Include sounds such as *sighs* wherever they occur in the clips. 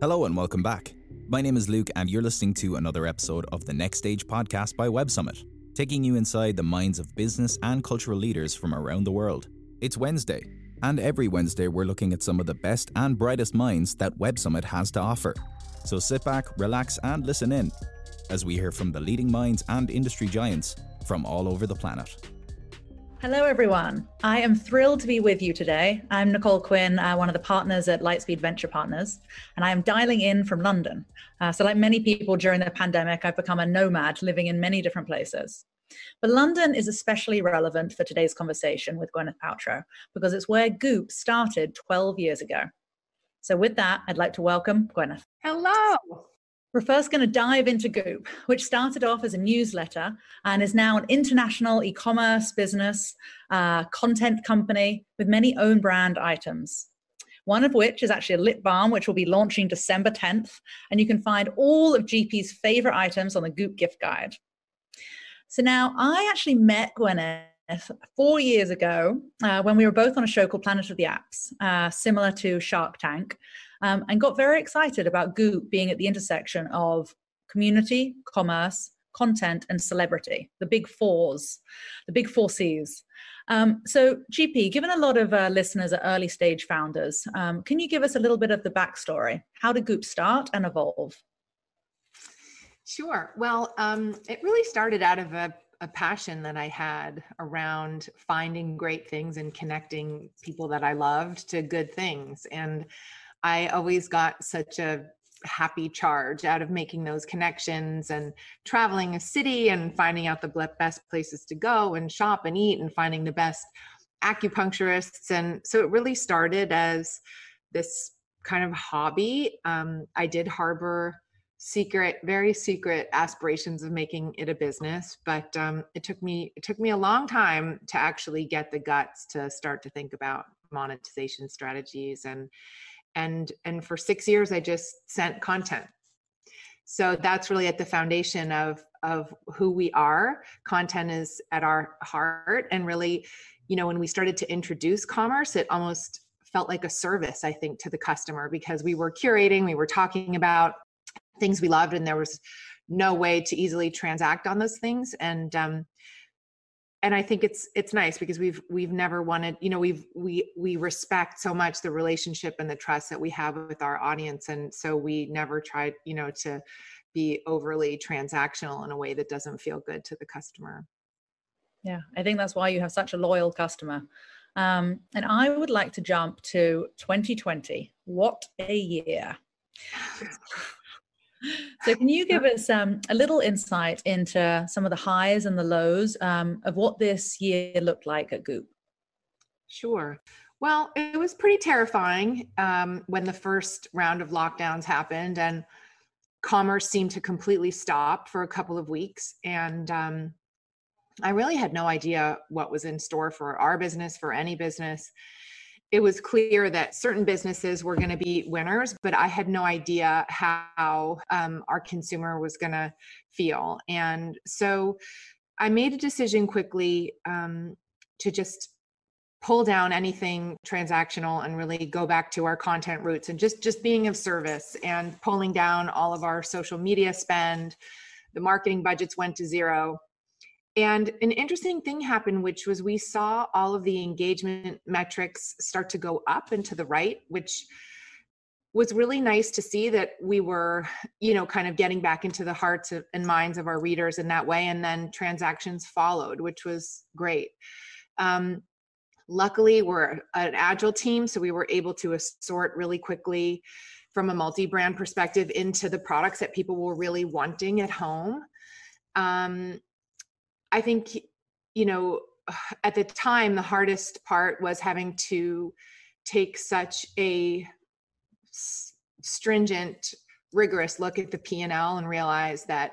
Hello and welcome back. My name is Luke, and you're listening to another episode of the Next Stage podcast by Web Summit, taking you inside the minds of business and cultural leaders from around the world. It's Wednesday, and every Wednesday we're looking at some of the best and brightest minds that Web Summit has to offer. So sit back, relax, and listen in as we hear from the leading minds and industry giants from all over the planet. Hello, everyone. I am thrilled to be with you today. I'm Nicole Quinn, uh, one of the partners at Lightspeed Venture Partners, and I am dialing in from London. Uh, so, like many people during the pandemic, I've become a nomad living in many different places. But London is especially relevant for today's conversation with Gwyneth Paltrow because it's where Goop started 12 years ago. So, with that, I'd like to welcome Gwyneth. Hello. We're first going to dive into Goop, which started off as a newsletter and is now an international e commerce business, uh, content company with many own brand items. One of which is actually a lip balm, which will be launching December 10th. And you can find all of GP's favorite items on the Goop gift guide. So now I actually met Gwyneth four years ago uh, when we were both on a show called Planet of the Apps, uh, similar to Shark Tank um, and got very excited about Goop being at the intersection of community, commerce, content, and celebrity, the big fours, the big four C's. Um, so, GP, given a lot of uh, listeners are early stage founders, um, can you give us a little bit of the backstory? How did Goop start and evolve? Sure. Well, um, it really started out of a, a, passion that I had around finding great things and connecting people that I loved to good things. And I always got such a happy charge out of making those connections and traveling a city and finding out the best places to go and shop and eat and finding the best acupuncturists. And so it really started as this kind of hobby. Um, I did harbor secret very secret aspirations of making it a business but um, it took me it took me a long time to actually get the guts to start to think about monetization strategies and and and for six years i just sent content. So that's really at the foundation of of who we are. Content is at our heart. And really you know when we started to introduce commerce it almost felt like a service i think to the customer because we were curating we were talking about things we loved and there was no way to easily transact on those things. And um, and i think it's it's nice because we've we've never wanted you know we've we we respect so much the relationship and the trust that we have with our audience. And so we never tried you know to be overly transactional in a way that doesn't feel good to the customer. Yeah i think that's why you have such a loyal customer. Um, and i would like to jump to 2020 what a year *sighs* *sighs* *sighs* *laughs* so, can you give us um, a little insight into some of the highs and the lows um, of what this year looked like at Goop? Sure. Well, it was pretty terrifying um, when the first round of lockdowns happened and commerce seemed to completely stop for a couple of weeks. And um, I really had no idea what was in store for our business, for any business it was clear that certain businesses were going to be winners, but I had no idea how um, our consumer was going to feel. And so I made a decision quickly um, to just pull down anything transactional and really go back to our content roots and just just being of service and pulling down all of our social media spend the marketing budgets went to zero and an interesting thing happened, which was we saw all of the engagement metrics start to go up and to the right, which was really nice to see that we were, you know, kind of getting back into the hearts of, and minds of our readers in that way. And then transactions followed, which was great. Um, luckily, we're an agile team, so we were able to assort really quickly from a multi brand perspective into the products that people were really wanting at home. Um, I think, you know, *sighs* at the time, the hardest part was having to take such a stringent, rigorous look at the P&L and realize that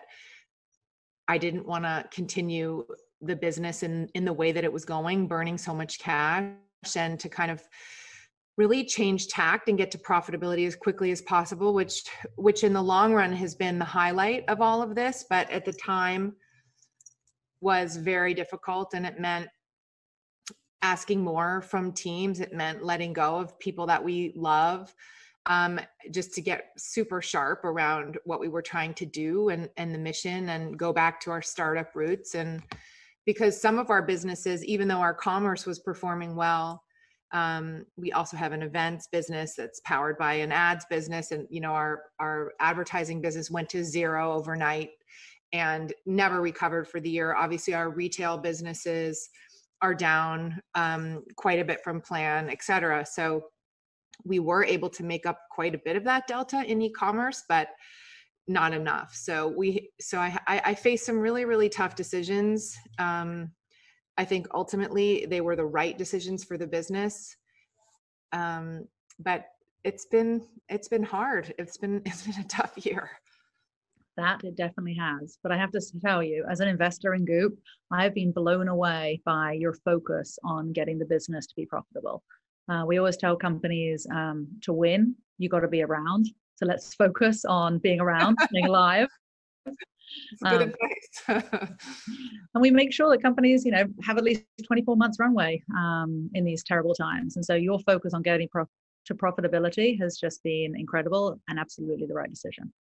I didn't want to continue the business in in the way that it was going, burning so much cash, and to kind of really change tact and get to profitability as quickly as possible which which in the long run has been the highlight of all of this but at the time was very difficult and it meant asking more from teams. It meant letting go of people that we love um, just to get super sharp around what we were trying to do and, and the mission and go back to our startup roots. And because some of our businesses, even though our commerce was performing well, um, we also have an events business that's powered by an ads business. And you know our our advertising business went to zero overnight and never recovered for the year obviously our retail businesses are down um, quite a bit from plan et cetera so we were able to make up quite a bit of that delta in e-commerce but not enough so we so i i, faced some really really tough decisions um, I think ultimately they were the right decisions for the business. Um, but it's been it's been hard. It's been *laughs* it's been a tough year. That it definitely has. But I have to tell you, as an investor in Goop, I've been blown away by your focus on getting the business to be profitable. Uh, we always tell companies um, to win, you got to be around. So let's focus on being around, *laughs* being alive, good um, advice. *laughs* and we make sure that companies, you know, have at least 24 months runway um, in these terrible times. And so your focus on getting prof- to profitability has just been incredible and absolutely the right decision.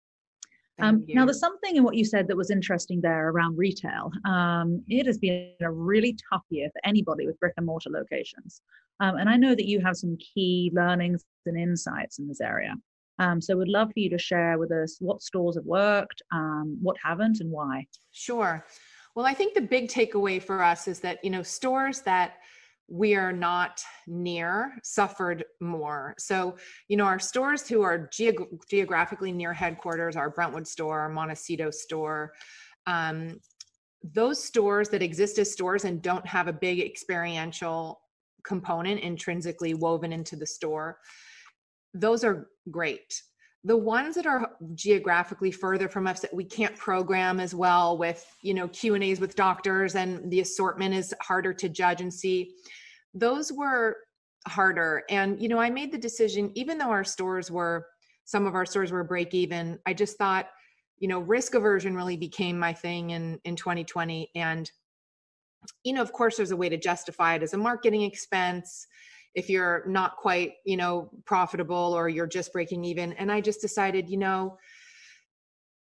Um, now, there's something in what you said that was interesting there around retail. Um, it has been a really tough year for anybody with brick and mortar locations. Um, and I know that you have some key learnings and insights in this area. Um, so we'd love for you to share with us what stores have worked, um, what haven't, and why. Sure. Well, I think the big takeaway for us is that, you know, stores that we are not near suffered more. So, you know, our stores who are geog- geographically near headquarters, our Brentwood store, our Montecito store, um, those stores that exist as stores and don't have a big experiential component intrinsically woven into the store those are great the ones that are geographically further from us that we can't program as well with you know q and a's with doctors and the assortment is harder to judge and see those were harder. And you know i made the decision even though our stores were some of our stores were break even i just thought you know risk aversion really became my thing in in 2020 and you know of course there's a way to justify it as a marketing expense if you're not quite you know profitable or you're just breaking even. And i just decided you know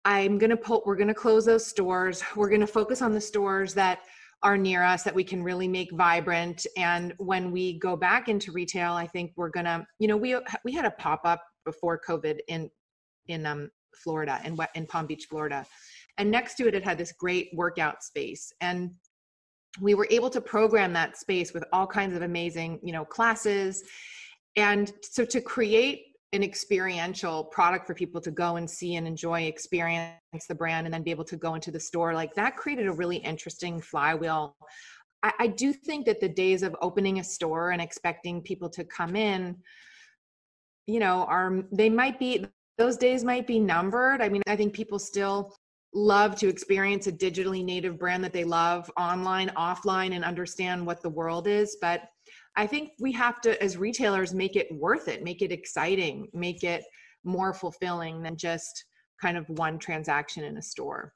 i'm going to pull we're going to close those stores. We're going to focus on the stores that are near us that we can really make vibrant. And when we go back into retail i think we're going to you know we we had a pop-up before covid in in um florida in in palm beach florida. And next to it it had this great workout space. And we were able to program that space with all kinds of amazing you know classes. And so to create an experiential product for people to go and see and enjoy experience the brand and then be able to go into the store like that created a really interesting flywheel. I, I do think that the days of opening a store and expecting people to come in you know are they might be those days might be numbered. I mean i think people still love to experience a digitally native brand that they love online, offline, and understand what the world is. But I think we have to, as retailers, make it worth it, make it exciting, make it more fulfilling than just kind of one transaction in a store.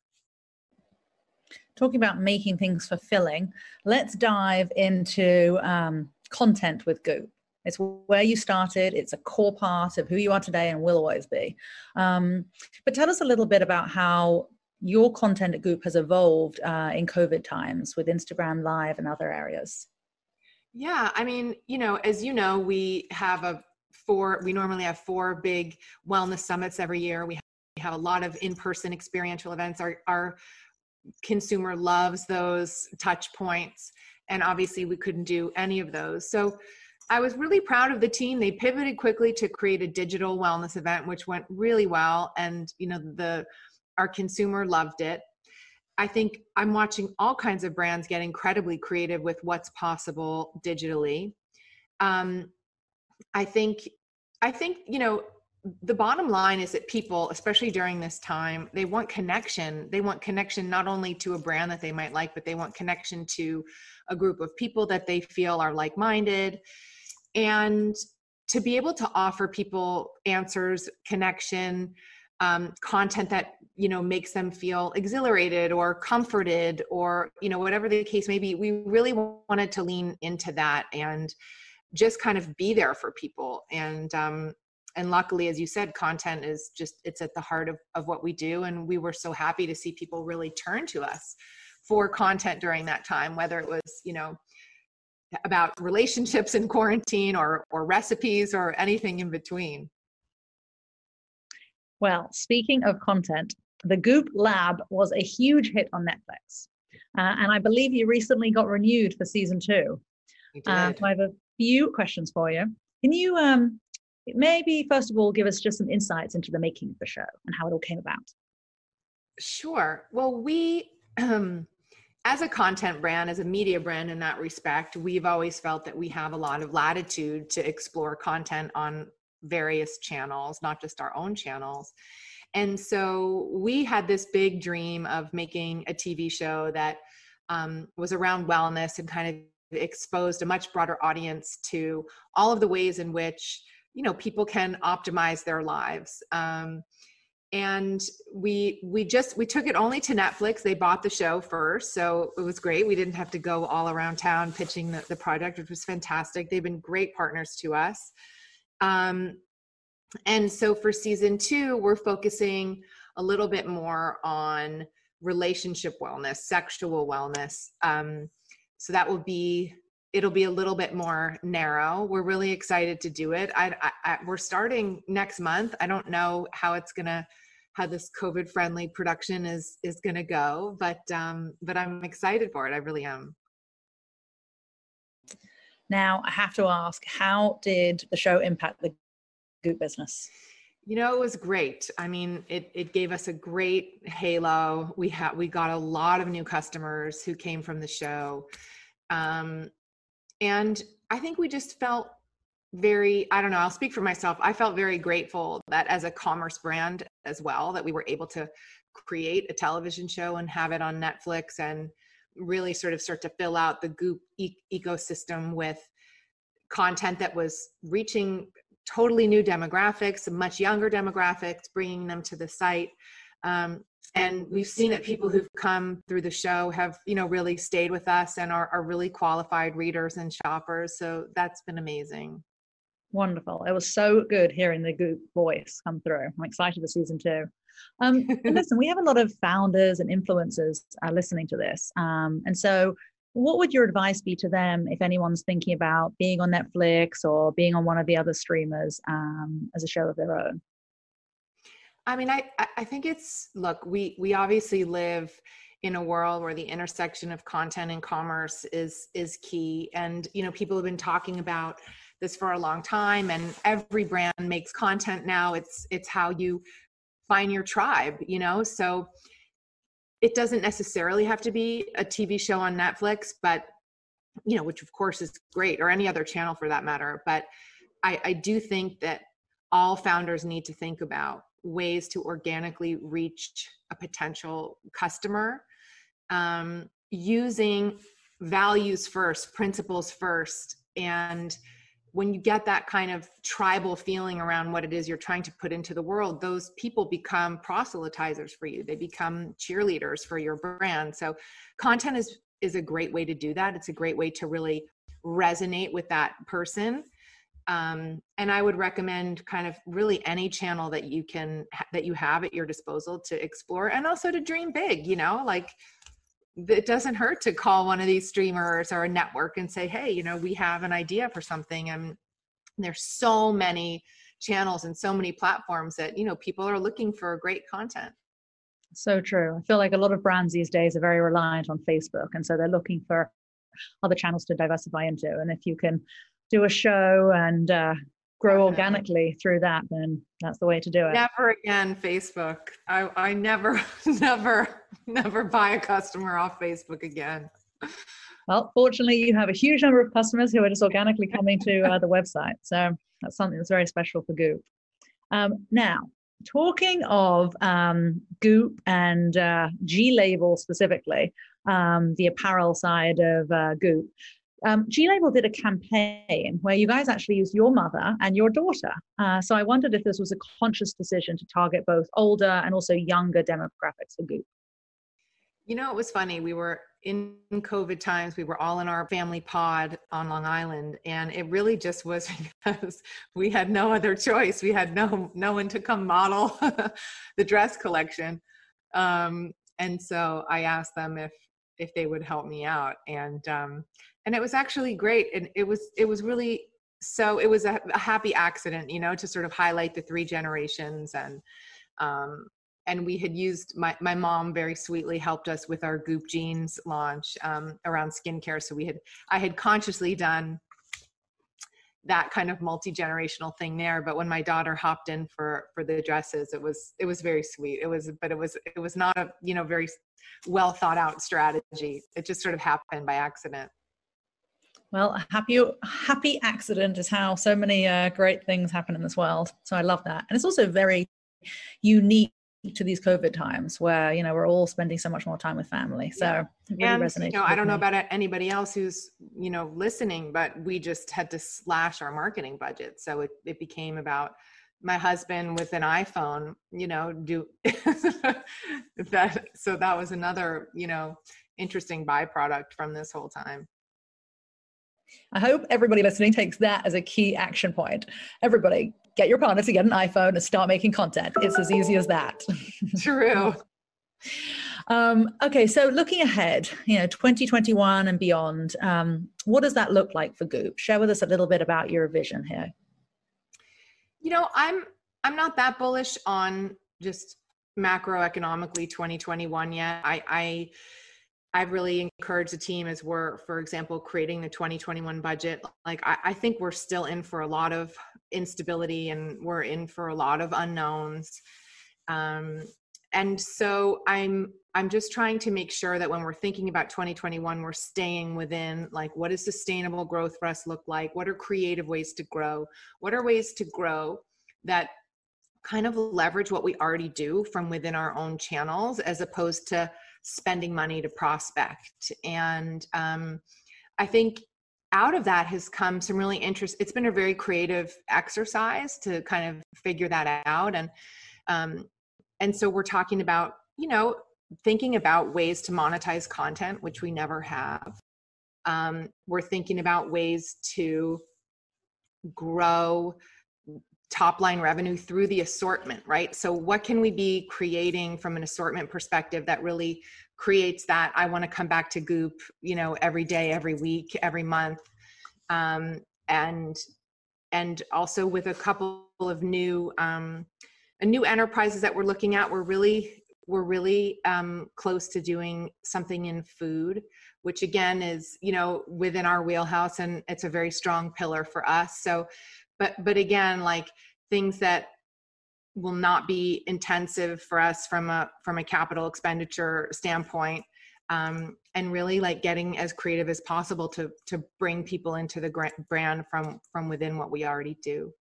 Talking about making things fulfilling, let's dive into um, content with Goop. It's where you started. It's a core part of who you are today and will always be. Um, but tell us a little bit about how your content Goop has evolved uh, in COVID times with Instagram Live and other areas? Yeah, I mean, you know, as you know, we have a four, we normally have four big wellness summits every year. We have a lot of in person experiential events. Our, our consumer loves those touch points. And obviously, we couldn't do any of those. So, I was really proud of the team. They pivoted quickly to create a digital wellness event, which went really well. And, you know, the our consumer loved it. I think I'm watching all kinds of brands get incredibly creative with what's possible digitally. Um, I think, I think you know, the bottom line is that people, especially during this time, they want connection. They want connection not only to a brand that they might like, but they want connection to a group of people that they feel are like-minded, and to be able to offer people answers, connection, um, content that you know makes them feel exhilarated or comforted or you know whatever the case may be we really wanted to lean into that and just kind of be there for people and um, and luckily, as you said, content is just it's at the heart of, of what we do. And we were so happy to see people really turn to us for content during that time, whether it was, you know, about relationships in quarantine or or recipes or anything in between. Well, speaking of content, the Goop Lab was a huge hit on Netflix. Uh, and I believe you recently got renewed for season two. Uh, so I have a few questions for you. Can you um, maybe, first of all, give us just some insights into the making of the show and how it all came about? Sure. Well, we, *clears throat* um, as a content brand, as a media brand in that respect, we've always felt that we have a lot of latitude to explore content on various channels, not just our own channels. And so we had this big dream of making a TV show that um, was around wellness and kind of exposed a much broader audience to all of the ways in which you know people can optimize their lives. Um, and we we just we took it only to netflix. They bought the show first so it was great. We didn't have to go all around town pitching the, the project which was fantastic. They've been great partners to us um, and so for season two, we're focusing a little bit more on relationship wellness, sexual wellness. Um, so that will be it'll be a little bit more narrow. We're really excited to do it. I, I, I we're starting next month. I don't know how it's gonna how this COVID friendly production is is gonna go, but um, but I'm excited for it. I really am. Now I have to ask, how did the show impact the Goop business? You know, it was great. I mean, it it gave us a great halo. We had we got a lot of new customers who came from the show, um, and I think we just felt very. I don't know. I'll speak for myself. I felt very grateful that as a commerce brand as well, that we were able to create a television show and have it on Netflix and really sort of start to fill out the Goop e- ecosystem with content that was reaching totally new demographics, much younger demographics, bringing them to the site. Um, and we've seen that people who've come through the show have, you know, really stayed with us and are, are really qualified readers and shoppers. So that's been amazing. Wonderful. It was so good hearing the Goop voice come through. I'm excited for season two. Um, *laughs* listen, we have a lot of founders and influencers uh, listening to this. Um, and so what would your advice be to them if anyone's thinking about being on Netflix or being on one of the other streamers um, as a show of their own? I mean, I I think it's look, we we obviously live in a world where the intersection of content and commerce is is key, and you know, people have been talking about this for a long time, and every brand makes content now. It's it's how you find your tribe, you know. So it doesn't necessarily have to be a TV show on Netflix, but you know, which of course is great, or any other channel for that matter. But I, I do think that all founders need to think about ways to organically reach a potential customer um, using values first, principles first, and when you get that kind of tribal feeling around what it is you're trying to put into the world, those people become proselytizers for you. They become cheerleaders for your brand. So content is is a great way to do that. It's a great way to really resonate with that person. Um, and I would recommend kind of really any channel that you can that you have at your disposal to explore and also to dream big. You know, like it doesn't hurt to call one of these streamers or a network and say, hey, you know, we have an idea for something. And there's so many channels and so many platforms that, you know, people are looking for great content. So true. I feel like a lot of brands these days are very reliant on Facebook. And so they're looking for other channels to diversify into. And if you can do a show and uh, grow organically through that, then that's the way to do it. Never again, Facebook. I, I never, *laughs* never, never buy a customer off Facebook again. Well, fortunately, you have a huge number of customers who are just organically coming to uh, the website. So that's something that's very special for Goop. Um, now, talking of um, Goop and uh, G Label specifically, um, the apparel side of uh, Goop, um, G Label did a campaign where you guys actually used your mother and your daughter. Uh, so I wondered if this was a conscious decision to target both older and also younger demographics for Goop. You know, it was funny. We were in covid times we were all in our family pod on long island and it really just was *laughs* because we had no other choice we had no no one to come model *laughs* the dress collection um, and so i asked them if if they would help me out and um, and it was actually great and it was it was really so it was a, a happy accident you know to sort of highlight the three generations and um, and we had used my, my mom very sweetly helped us with our goop genes launch um, around skincare so we had i had consciously done that kind of multi-generational thing there but when my daughter hopped in for for the dresses it was it was very sweet. It was but it was it was not a you know very well thought out strategy it just sort of happened by accident well happy happy accident is how so many uh, great things happen in this world so i love that and it's also very unique to these COVID times where you know we're all spending so much more time with family. So yeah. really and, you know, I don't me. know about anybody else who's you know listening, but we just had to slash our marketing budget, so it it became about my husband with an iPhone. You know, do *laughs* that. So that was another you know interesting byproduct from this whole time. I hope everybody listening takes that as a key action point. Everybody, get your partner to get an iPhone and start making content. It's as easy as that. *laughs* True. um, okay, so looking ahead, you know, 2021 and beyond, um, what does that look like for Goop? Share with us a little bit about your vision here. You know, I'm I'm not that bullish on just macroeconomically 2021 yet. I, I I've really encouraged the team as we're, for example, creating the 2021 budget. Like, I, I, think we're still in for a lot of instability and we're in for a lot of unknowns. Um, and so I'm I'm just trying to make sure that when we're thinking about 2021, we're staying within like what does sustainable growth for us look like? What are creative ways to grow? What are ways to grow that kind of leverage what we already do from within our own channels as opposed to spending money to prospect. And um, I think out of that has come some really interest. It's been a very creative exercise to kind of figure that out. And um, and so we're talking about, you know, thinking about ways to monetize content, which we never have. Um, we're thinking about ways to grow top line revenue through the assortment, right? So, what can we be creating from an assortment perspective that really creates that I want to come back to Goop, you know, every day, every week, every month, um, and and also with a couple of new um, new enterprises that we're looking at. We're really we're really um, close to doing something in food which again is you know within our wheelhouse and it's a very strong pillar for us so but but again like things that will not be intensive for us from a from a capital expenditure standpoint um, and really like getting as creative as possible to to bring people into the brand from from within what we already do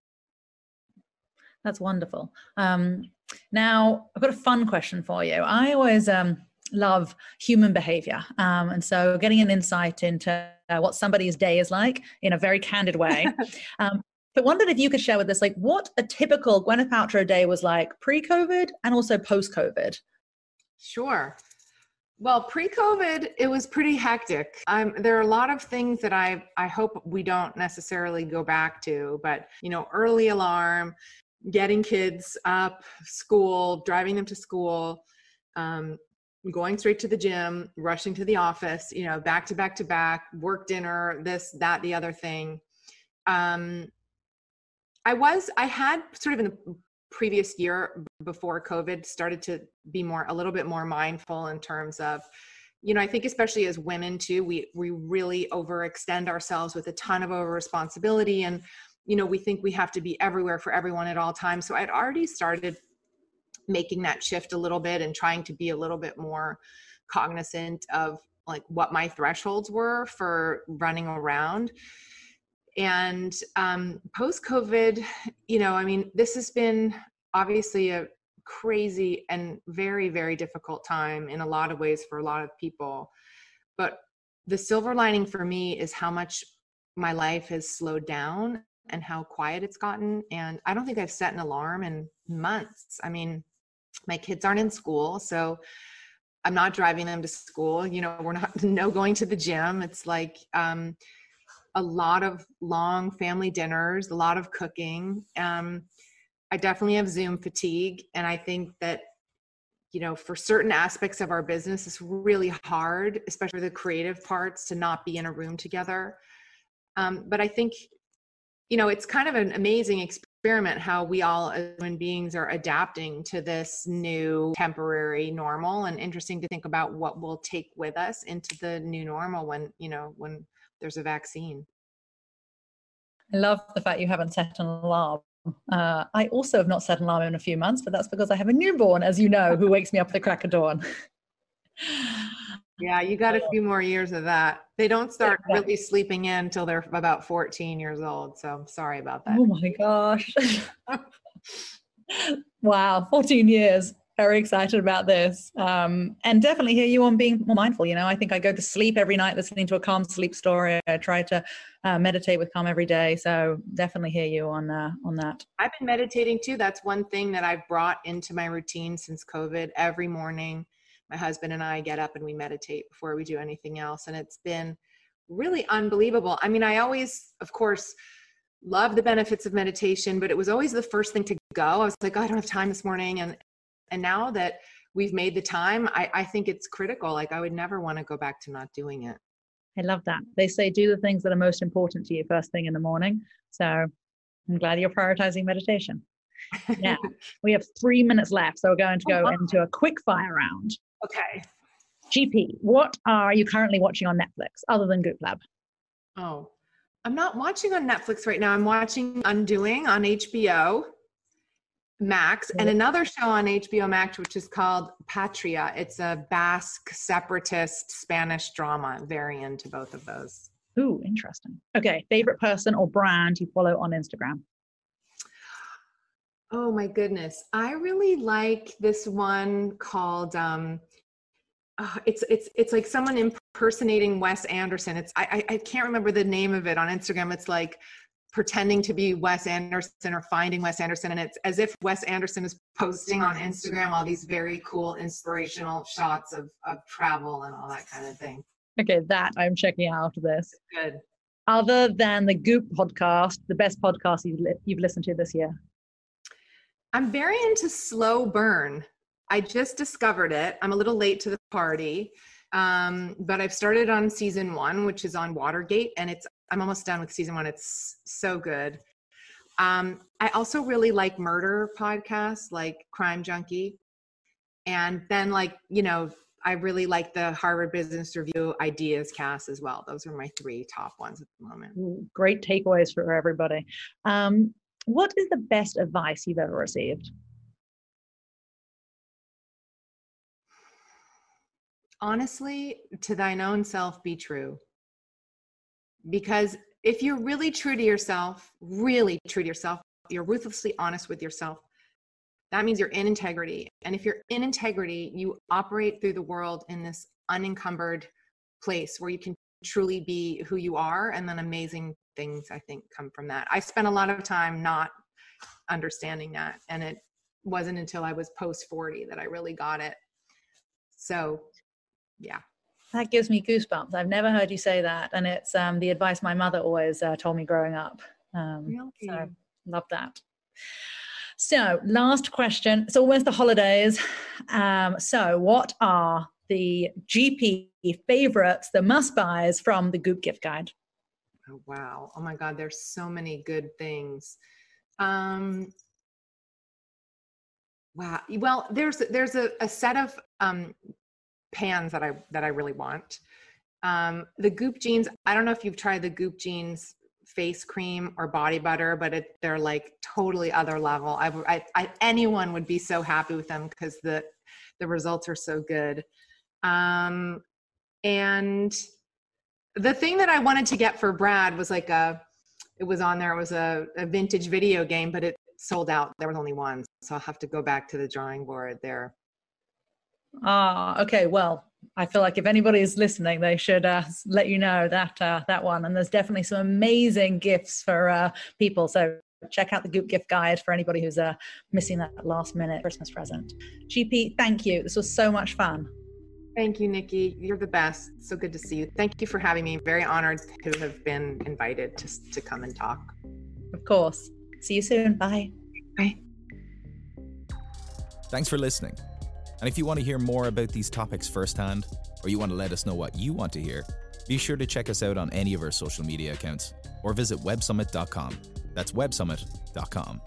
that's wonderful um, now i've got a fun question for you i always um, love human behavior um, and so getting an insight into uh, what somebody's day is like in a very candid way *laughs* um, but wondered if you could share with us like what a typical Gwyneth Paltrow day was like pre-COVID and also post-COVID. Sure. Well, pre-COVID, it was pretty hectic. Um, there are a lot of things that I I hope we don't necessarily go back to, but you know, early alarm, getting kids up, school, driving them to school, um, going straight to the gym, rushing to the office, you know, back to back to back, work dinner, this, that, the other thing. Um, I was, I had sort of in the previous year before COVID started to be more, a little bit more mindful in terms of, you know, I think especially as women too, we we really overextend ourselves with a ton of over responsibility, and you know, we think we have to be everywhere for everyone at all times. So I'd already started making that shift a little bit and trying to be a little bit more cognizant of like what my thresholds were for running around and um, post COVID, you know, I mean, this has been obviously a crazy and very, very difficult time in a lot of ways for a lot of people. But the silver lining for me is how much my life has slowed down and how quiet it's gotten. And I don't think I've set an alarm in months. I mean, my kids aren't in school. So I'm not driving them to school. You know, we're not *laughs* no going to the gym. It's like um, a lot of long family dinners, a lot of cooking. Um, I definitely have Zoom fatigue, and I think that you know for certain aspects of our business, it's really hard, especially the creative parts, to not be in a room together. Um, but I think you know it's kind of an amazing experiment how we all as human beings are adapting to this new temporary normal and interesting to think about what we'll take with us into the new normal when you know when there's a vaccine. I love the fact you haven't set an alarm. Uh, i also have not set an alarm in a few months but that's because i have a newborn as you know who wakes me up at the crack of dawn Yeah, you got a few more years of that. They don't start really sleeping in until they're about 14 years old. So I'm sorry about that. Oh my gosh. wow, 14 years. Very excited about this. Um, and definitely hear you on being more mindful. You know, I think I go to sleep every night listening to a calm sleep story. I try to uh, meditate with calm every day. So definitely hear you on uh, on that. I've been meditating too. That's one thing that I've brought into my routine since COVID. Every morning, my husband and I get up and we meditate before we do anything else. And it's been really unbelievable. I mean, I always, of course, love the benefits of meditation, but it was always the first thing to go. I was like, oh, I don't have time this morning. And and now that we've made the time, I, I think it's critical. Like I would never want to go back to not doing it. I love that. They say do the things that are most important to you first thing in the morning. So I'm glad you're prioritizing meditation. Yeah, *laughs* we have three minutes left, so we're going to go oh, into a quick fire round. Okay. GP, what are you currently watching on Netflix other than Goop Lab? Oh, I'm not watching on Netflix right now. I'm watching Undoing on HBO Max and another show on HBO Max, which is called Patria. It's a Basque separatist Spanish drama. Very into both of those. Ooh, interesting. Okay, favorite person or brand you follow on Instagram? Oh my goodness. I really like this one called um uh, it's it's it's like someone impersonating Wes Anderson. It's I, I can't remember the name of it on Instagram. It's like pretending to be Wes Anderson or finding Wes Anderson, and it's as if Wes Anderson is posting on Instagram all these very cool inspirational shots of of travel and all that kind of thing. Okay, that I'm checking out after this. Good. Other than the Goop podcast, the best podcast you've, li- you've listened to this year? I'm very into slow burn. I just discovered it. I'm a little late to the party, um, but I've started on season one, which is on Watergate, and it's I'm almost done with season one. It's so good. Um, I also really like murder podcasts, like Crime Junkie, and then like you know I really like the Harvard Business Review Ideas Cast as well. Those are my three top ones at the moment. Great takeaways for everybody. Um, what is the best advice you've ever received? Honestly, to thine own self be true. Because if you're really true to yourself, really true to yourself, you're ruthlessly honest with yourself, that means you're in integrity. And if you're in integrity, you operate through the world in this unencumbered place where you can truly be who you are and then amazing things i think come from that i spent a lot of time not understanding that and it wasn't until i was post 40 that i really got it so yeah that gives me goosebumps i've never heard you say that and it's um, the advice my mother always uh, told me growing up um, really? so love that so last question it's almost the holidays um, so what are the gp favorites the must buys from the goop gift guide Oh, wow. Oh my God, there's so many good things. Um, wow. Well, there's there's a, a set of um, pans that I that I really want. Um, the Goop Genes. I don't know if you've tried the Goop Genes face cream or body butter, but it, they're like totally other level. I, I, I anyone would be so happy with them because the the results are so good. Um, and the thing that I wanted to get for Brad was like a, it was on there. It was a, a vintage video game, but it sold out. There was only one, so I'll have to go back to the drawing board there. Ah, okay. Well, I feel like if anybody is listening, they should uh, let you know that uh, that one. And there's definitely some amazing gifts for uh, people. So check out the Goop gift guide for anybody who's uh, missing that last minute Christmas present. GP, thank you. This was so much fun. Thank you, Nikki. You're the best. So good to see you. Thank you for having me. Very honored to have been invited to, to come and talk. Of course. See you soon. Bye. Bye. Thanks for listening. And if you want to hear more about these topics firsthand, or you want to let us know what you want to hear, be sure to check us out on any of our social media accounts or visit websummit.com. That's websummit.com.